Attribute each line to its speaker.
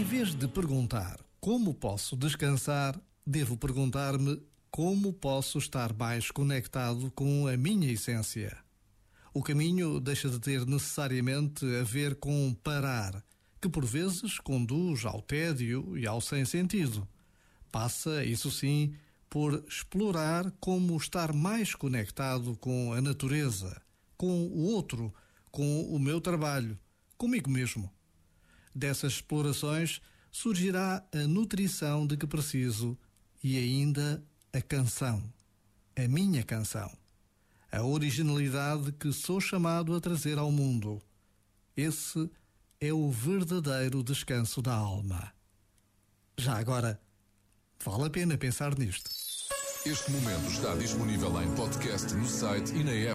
Speaker 1: vez de perguntar como posso descansar, devo perguntar-me como posso estar mais conectado com a minha essência. O caminho deixa de ter necessariamente a ver com parar, que por vezes conduz ao tédio e ao sem sentido. Passa, isso sim, por explorar como estar mais conectado com a natureza, com o outro, com o meu trabalho, comigo mesmo. Dessas explorações surgirá a nutrição de que preciso e ainda a canção, a minha canção, a originalidade que sou chamado a trazer ao mundo. Esse é o verdadeiro descanso da alma. Já agora, vale a pena pensar nisto.
Speaker 2: Este momento está disponível em podcast no site e na app.